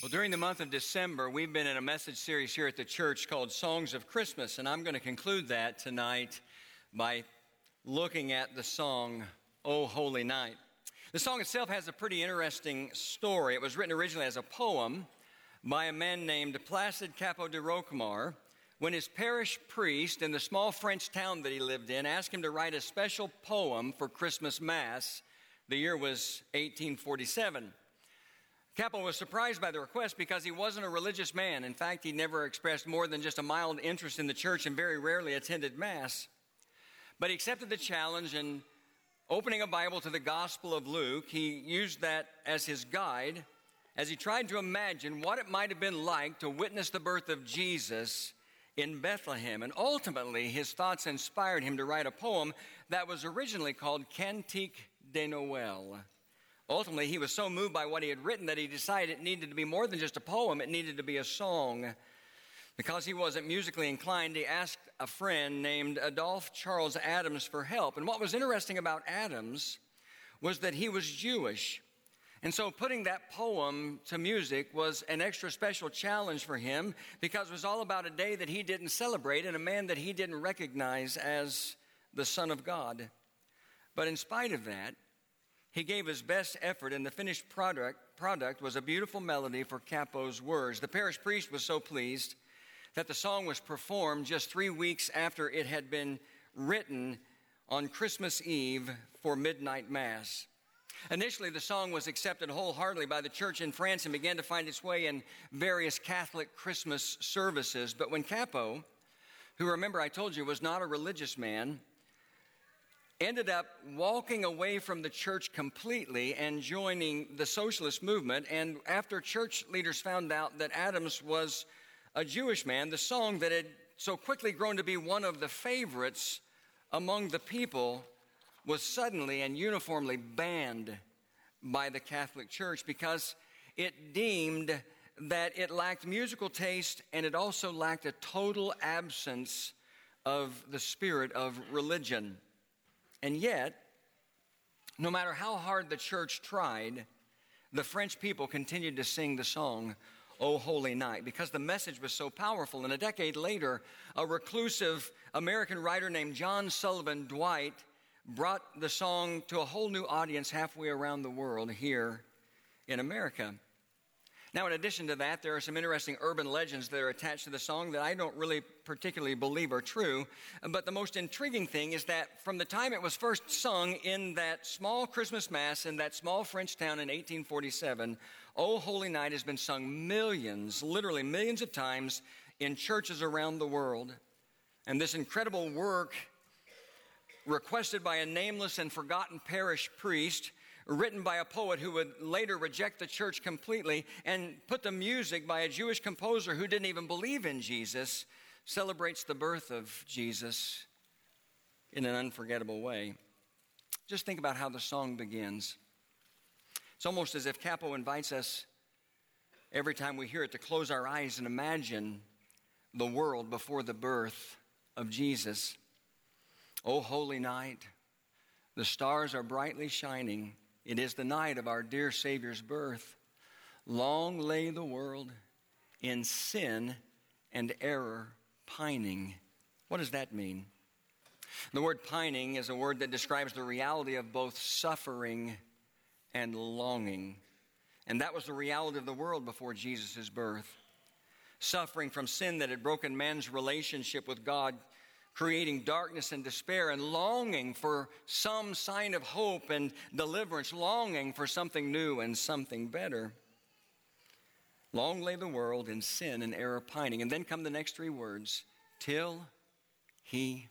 Well, during the month of December, we've been in a message series here at the church called Songs of Christmas, and I'm going to conclude that tonight by looking at the song, O Holy Night. The song itself has a pretty interesting story. It was written originally as a poem by a man named Placide Cappeau de Roquemaure when his parish priest in the small French town that he lived in asked him to write a special poem for Christmas Mass. The year was 1847. Cappeau was surprised by the request because he wasn't a religious man. In fact, he never expressed more than just a mild interest in the church and very rarely attended Mass. But he accepted the challenge and opening a Bible to the Gospel of Luke, he used that as his guide as he tried to imagine what it might have been like to witness the birth of Jesus in Bethlehem. And ultimately, his thoughts inspired him to write a poem that was originally called Cantique de Noël. Ultimately, he was so moved by what he had written that he decided it needed to be more than just a poem, it needed to be a song. Because he wasn't musically inclined, he asked a friend named Adolph Charles Adams for help. And what was interesting about Adams was that he was Jewish. And so putting that poem to music was an extra special challenge for him because it was all about a day that he didn't celebrate and a man that he didn't recognize as the Son of God. But in spite of that, he gave his best effort, and the finished product, product was a beautiful melody for Cappeau's words. The parish priest was so pleased that the song was performed just three weeks after it had been written on Christmas Eve for midnight mass. Initially, the song was accepted wholeheartedly by the church in France and began to find its way in various Catholic Christmas services. But when Cappeau, who remember I told you was not a religious man, ended up walking away from the church completely and joining the socialist movement. And after church leaders found out that Adams was a Jewish man, the song that had so quickly grown to be one of the favorites among the people was suddenly and uniformly banned by the Catholic Church because it deemed that it lacked musical taste and it also lacked a total absence of the spirit of religion. And yet, no matter how hard the church tried, the French people continued to sing the song, O Holy Night, because the message was so powerful. And a decade later, a reclusive American writer named John Sullivan Dwight brought the song to a whole new audience halfway around the world here in America. Now, in addition to that, there are some interesting urban legends that are attached to the song that I don't really particularly believe are true. But the most intriguing thing is that from the time it was first sung in that small Christmas Mass in that small French town in 1847, O Holy Night has been sung millions, literally millions of times in churches around the world. And this incredible work, requested by a nameless and forgotten parish priest, written by a poet who would later reject the church completely, and put the music by a Jewish composer who didn't even believe in Jesus, celebrates the birth of Jesus in an unforgettable way. Just think about how the song begins. It's almost as if Cappeau invites us every time we hear it to close our eyes and imagine the world before the birth of Jesus. O holy night, the stars are brightly shining. It is the night of our dear Savior's birth. Long lay the world in sin and error, pining. What does that mean? The word pining is a word that describes the reality of both suffering and longing. And that was the reality of the world before Jesus' birth. Suffering from sin that had broken man's relationship with God creating darkness and despair and longing for some sign of hope and deliverance, longing for something new and something better. Long lay the world in sin and error pining. And then come the next three words till he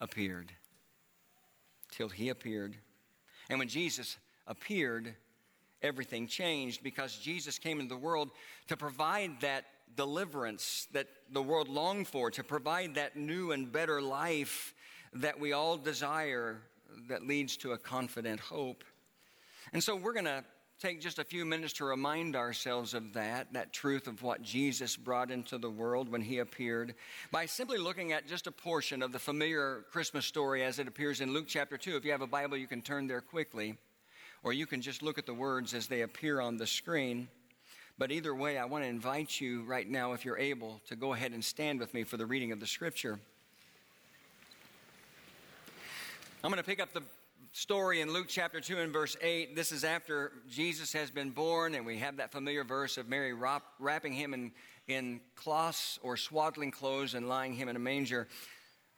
appeared. Till he appeared. And when Jesus appeared, everything changed because Jesus came into the world to provide that deliverance that the world longed for, to provide that new and better life that we all desire that leads to a confident hope. And so we're going to take just a few minutes to remind ourselves of that, that truth of what Jesus brought into the world when he appeared, by simply looking at just a portion of the familiar Christmas story as it appears in Luke chapter 2. If you have a Bible, you can turn there quickly or you can just look at the words as they appear on the screen. But either way, I want to invite you right now, if you're able, to go ahead and stand with me for the reading of the scripture. I'm going to pick up the story in Luke chapter 2 and verse 8. This is after Jesus has been born, and we have that familiar verse of Mary wrapping him in, in cloths or swaddling clothes and lying him in a manger.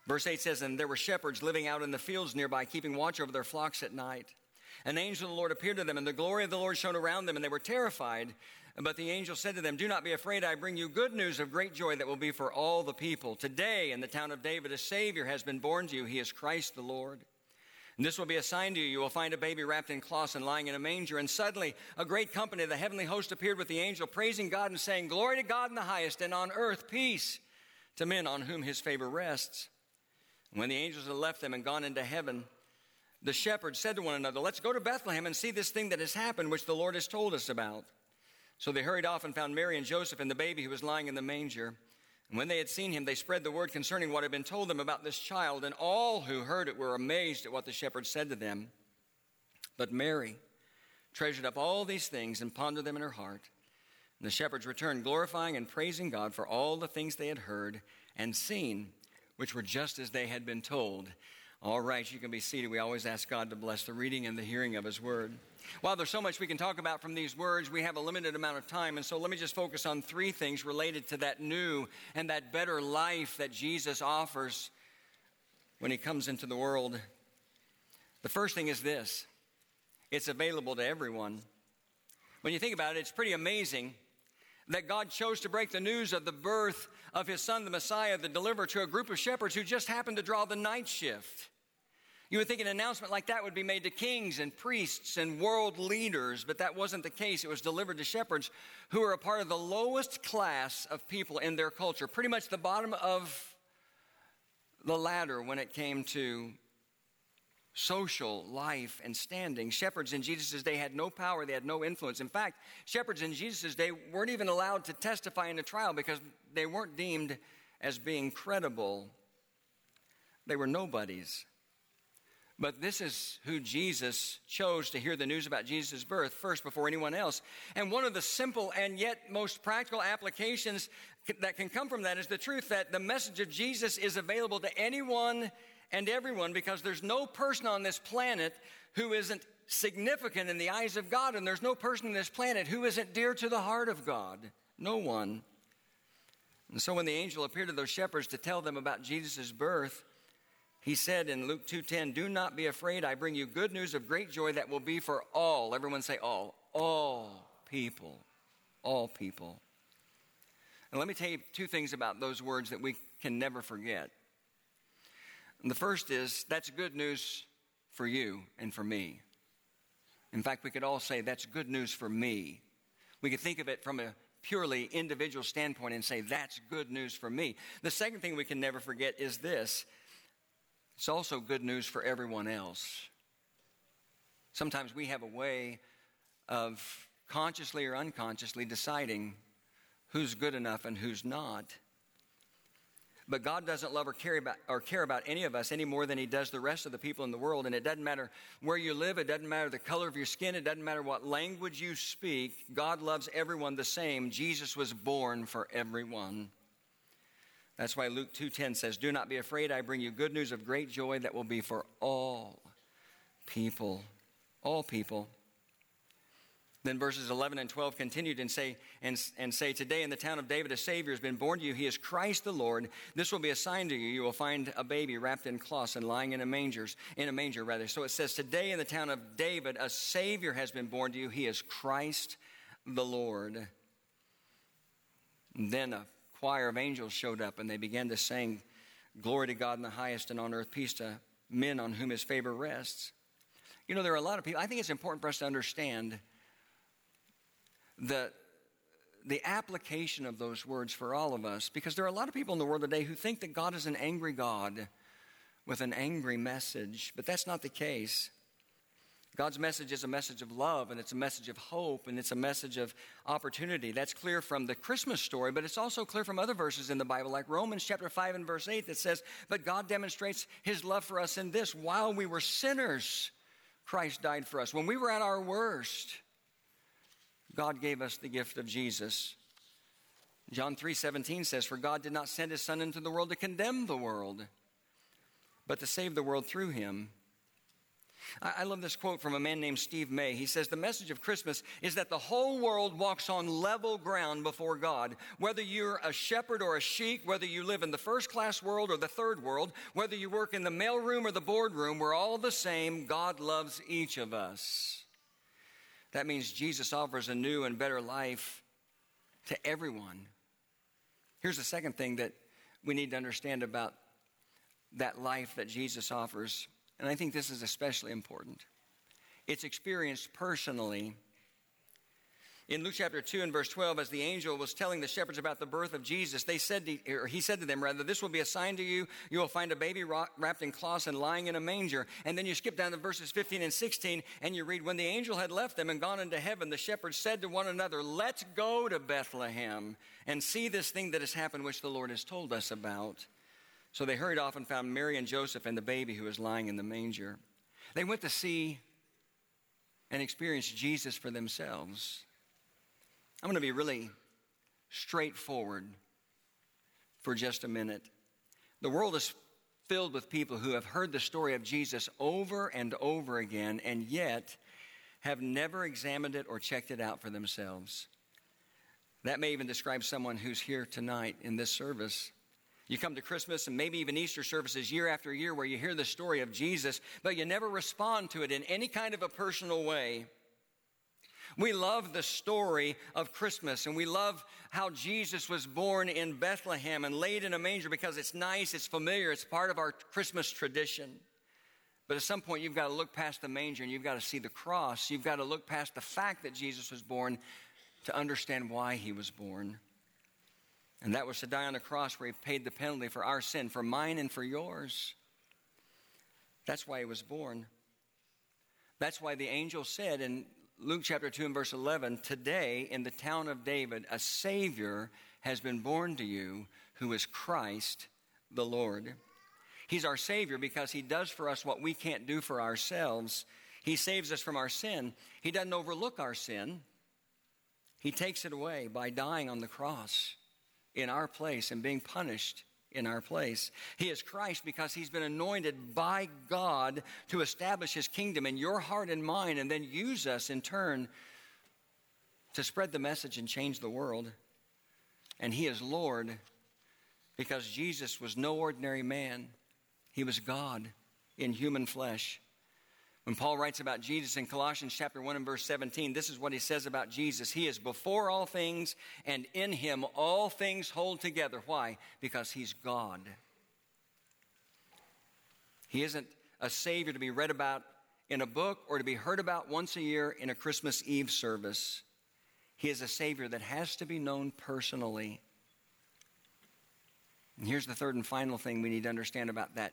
Verse 8 says, And there were shepherds living out in the fields nearby, keeping watch over their flocks at night. An angel of the Lord appeared to them, and the glory of the Lord shone around them, and they were terrified. But the angel said to them, Do not be afraid. I bring you good news of great joy that will be for all the people. Today, in the town of David, a Savior has been born to you. He is Christ the Lord. And this will be a sign to you. You will find a baby wrapped in cloths and lying in a manger. And suddenly, a great company of the heavenly host appeared with the angel, praising God and saying, Glory to God in the highest, and on earth peace to men on whom his favor rests. And when the angels had left them and gone into heaven, the shepherds said to one another, Let's go to Bethlehem and see this thing that has happened, which the Lord has told us about. So they hurried off and found Mary and Joseph and the baby who was lying in the manger. And when they had seen him, they spread the word concerning what had been told them about this child, and all who heard it were amazed at what the shepherds said to them. But Mary treasured up all these things and pondered them in her heart. And the shepherds returned, glorifying and praising God for all the things they had heard and seen, which were just as they had been told. All right, you can be seated. We always ask God to bless the reading and the hearing of His word. While there's so much we can talk about from these words, we have a limited amount of time. And so let me just focus on three things related to that new and that better life that Jesus offers when he comes into the world. The first thing is this it's available to everyone. When you think about it, it's pretty amazing that God chose to break the news of the birth of his son, the Messiah, the deliverer, to a group of shepherds who just happened to draw the night shift. You would think an announcement like that would be made to kings and priests and world leaders, but that wasn't the case. It was delivered to shepherds who were a part of the lowest class of people in their culture, pretty much the bottom of the ladder when it came to social life and standing. Shepherds in Jesus' day had no power, they had no influence. In fact, shepherds in Jesus' day weren't even allowed to testify in a trial because they weren't deemed as being credible. They were nobodies. But this is who Jesus chose to hear the news about Jesus' birth first before anyone else. And one of the simple and yet most practical applications that can come from that is the truth that the message of Jesus is available to anyone and everyone because there's no person on this planet who isn't significant in the eyes of God, and there's no person on this planet who isn't dear to the heart of God. No one. And so when the angel appeared to those shepherds to tell them about Jesus' birth, he said in Luke 2:10, "Do not be afraid. I bring you good news of great joy that will be for all." Everyone say all. All people. All people. And let me tell you two things about those words that we can never forget. And the first is that's good news for you and for me. In fact, we could all say that's good news for me. We could think of it from a purely individual standpoint and say that's good news for me. The second thing we can never forget is this it's also good news for everyone else. Sometimes we have a way of consciously or unconsciously deciding who's good enough and who's not. But God doesn't love or care, about, or care about any of us any more than He does the rest of the people in the world. And it doesn't matter where you live, it doesn't matter the color of your skin, it doesn't matter what language you speak. God loves everyone the same. Jesus was born for everyone. That's why Luke 2:10 says, "Do not be afraid, I bring you good news of great joy that will be for all people." All people. Then verses 11 and 12 continued and say, and, and say, Today in the town of David a Savior has been born to you. He is Christ the Lord. This will be a sign to you. You will find a baby wrapped in cloths and lying in a mangers, in a manger rather. So it says, Today in the town of David a Savior has been born to you. He is Christ the Lord. And then a choir of angels showed up and they began to sing, Glory to God in the highest and on earth, peace to men on whom his favor rests. You know, there are a lot of people, I think it's important for us to understand the, the application of those words for all of us because there are a lot of people in the world today who think that God is an angry God with an angry message, but that's not the case. God's message is a message of love and it's a message of hope and it's a message of opportunity. That's clear from the Christmas story, but it's also clear from other verses in the Bible, like Romans chapter 5 and verse 8 that says, But God demonstrates his love for us in this while we were sinners, Christ died for us. When we were at our worst, God gave us the gift of Jesus. John 3:17 says, "For God did not send his son into the world to condemn the world, but to save the world through him." I love this quote from a man named Steve May. He says, The message of Christmas is that the whole world walks on level ground before God. Whether you're a shepherd or a sheep, whether you live in the first class world or the third world, whether you work in the mailroom or the boardroom, we're all the same. God loves each of us. That means Jesus offers a new and better life to everyone. Here's the second thing that we need to understand about that life that Jesus offers and I think this is especially important. It's experienced personally. In Luke chapter 2 and verse 12, as the angel was telling the shepherds about the birth of Jesus, they said to, or he said to them, rather, this will be a sign to you. You will find a baby wrapped in cloths and lying in a manger. And then you skip down to verses 15 and 16, and you read, When the angel had left them and gone into heaven, the shepherds said to one another, Let's go to Bethlehem and see this thing that has happened, which the Lord has told us about. So they hurried off and found Mary and Joseph and the baby who was lying in the manger. They went to see and experience Jesus for themselves. I'm going to be really straightforward for just a minute. The world is filled with people who have heard the story of Jesus over and over again and yet have never examined it or checked it out for themselves. That may even describe someone who's here tonight in this service. You come to Christmas and maybe even Easter services year after year where you hear the story of Jesus, but you never respond to it in any kind of a personal way. We love the story of Christmas and we love how Jesus was born in Bethlehem and laid in a manger because it's nice, it's familiar, it's part of our Christmas tradition. But at some point, you've got to look past the manger and you've got to see the cross. You've got to look past the fact that Jesus was born to understand why he was born. And that was to die on the cross where he paid the penalty for our sin, for mine and for yours. That's why he was born. That's why the angel said in Luke chapter 2 and verse 11 Today in the town of David, a Savior has been born to you who is Christ the Lord. He's our Savior because He does for us what we can't do for ourselves. He saves us from our sin. He doesn't overlook our sin, He takes it away by dying on the cross in our place and being punished in our place. He is Christ because he's been anointed by God to establish his kingdom in your heart and mind and then use us in turn to spread the message and change the world. And he is Lord because Jesus was no ordinary man, he was God in human flesh. When Paul writes about Jesus in Colossians chapter 1 and verse 17, this is what he says about Jesus. He is before all things, and in him all things hold together. Why? Because he's God. He isn't a Savior to be read about in a book or to be heard about once a year in a Christmas Eve service. He is a Savior that has to be known personally. And here's the third and final thing we need to understand about that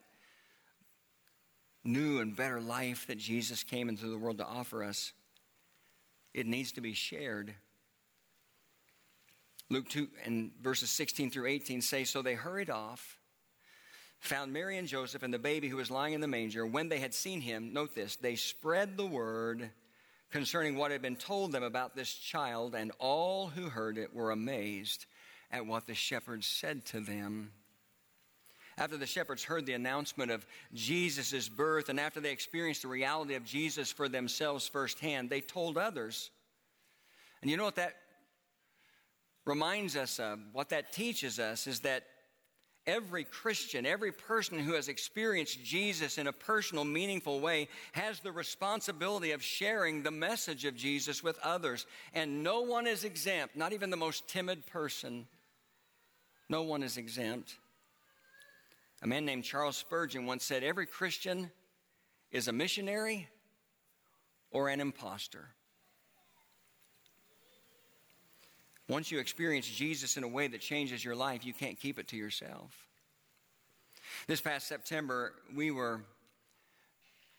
new and better life that Jesus came into the world to offer us, it needs to be shared. Luke 2 and verses 16 through 18 say So they hurried off, found Mary and Joseph and the baby who was lying in the manger. When they had seen him, note this, they spread the word concerning what had been told them about this child, and all who heard it were amazed at what the shepherds said to them. After the shepherds heard the announcement of Jesus' birth and after they experienced the reality of Jesus for themselves firsthand, they told others. And you know what that reminds us of? What that teaches us is that every Christian, every person who has experienced Jesus in a personal, meaningful way, has the responsibility of sharing the message of Jesus with others. And no one is exempt, not even the most timid person. No one is exempt. A man named Charles Spurgeon once said, Every Christian is a missionary or an impostor. Once you experience Jesus in a way that changes your life, you can't keep it to yourself. This past September, we were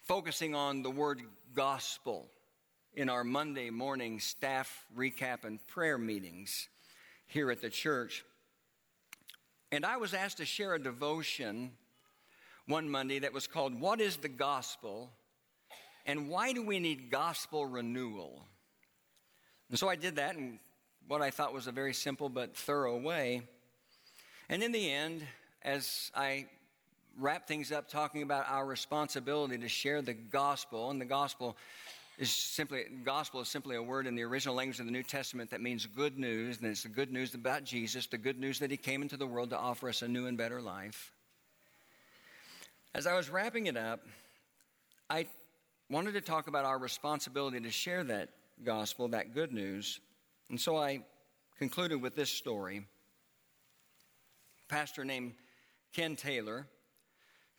focusing on the word gospel in our Monday morning staff recap and prayer meetings here at the church. And I was asked to share a devotion one Monday that was called What is the Gospel? And why do we need gospel renewal? And so I did that in what I thought was a very simple but thorough way. And in the end, as I wrap things up talking about our responsibility to share the gospel, and the gospel is simply gospel is simply a word in the original language of the New Testament that means good news, and it's the good news about Jesus, the good news that he came into the world to offer us a new and better life. As I was wrapping it up, I wanted to talk about our responsibility to share that gospel, that good news. And so I concluded with this story. A pastor named Ken Taylor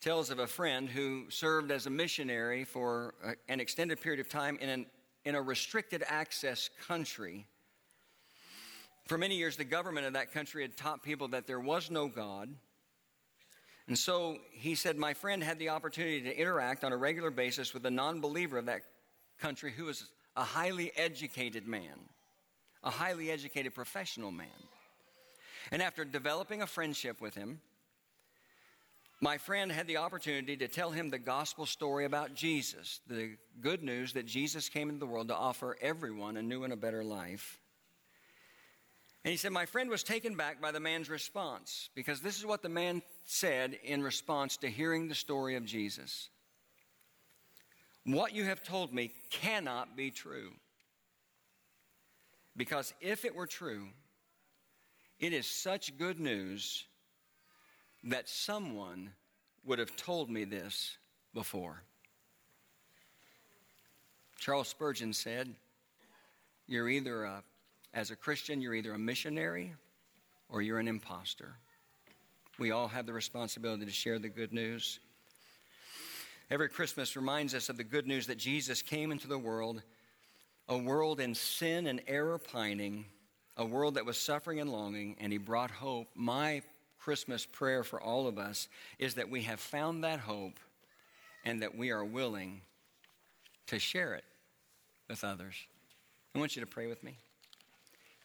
tells of a friend who served as a missionary for uh, an extended period of time in, an, in a restricted access country. For many years, the government of that country had taught people that there was no God. And so he said, My friend had the opportunity to interact on a regular basis with a non believer of that country who was a highly educated man, a highly educated professional man. And after developing a friendship with him, my friend had the opportunity to tell him the gospel story about Jesus, the good news that Jesus came into the world to offer everyone a new and a better life. And he said, My friend was taken back by the man's response because this is what the man said in response to hearing the story of Jesus. What you have told me cannot be true. Because if it were true, it is such good news that someone would have told me this before. Charles Spurgeon said, You're either a, as a Christian, you're either a missionary or you're an impostor. We all have the responsibility to share the good news. Every Christmas reminds us of the good news that Jesus came into the world, a world in sin and error pining, a world that was suffering and longing, and he brought hope. My Christmas prayer for all of us is that we have found that hope and that we are willing to share it with others. I want you to pray with me.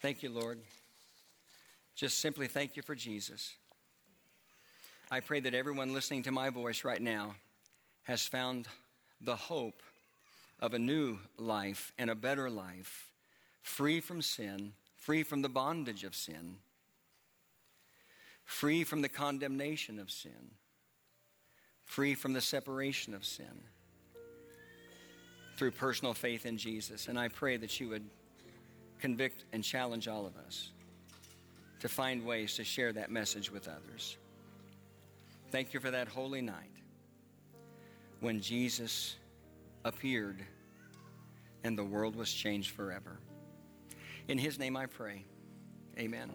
Thank you, Lord. Just simply thank you for Jesus. I pray that everyone listening to my voice right now has found the hope of a new life and a better life, free from sin, free from the bondage of sin free from the condemnation of sin, free from the separation of sin through personal faith in Jesus. And I pray that you would convict and challenge all of us to find ways to share that message with others. Thank you for that holy night when Jesus appeared and the world was changed forever. In his name I pray. Amen.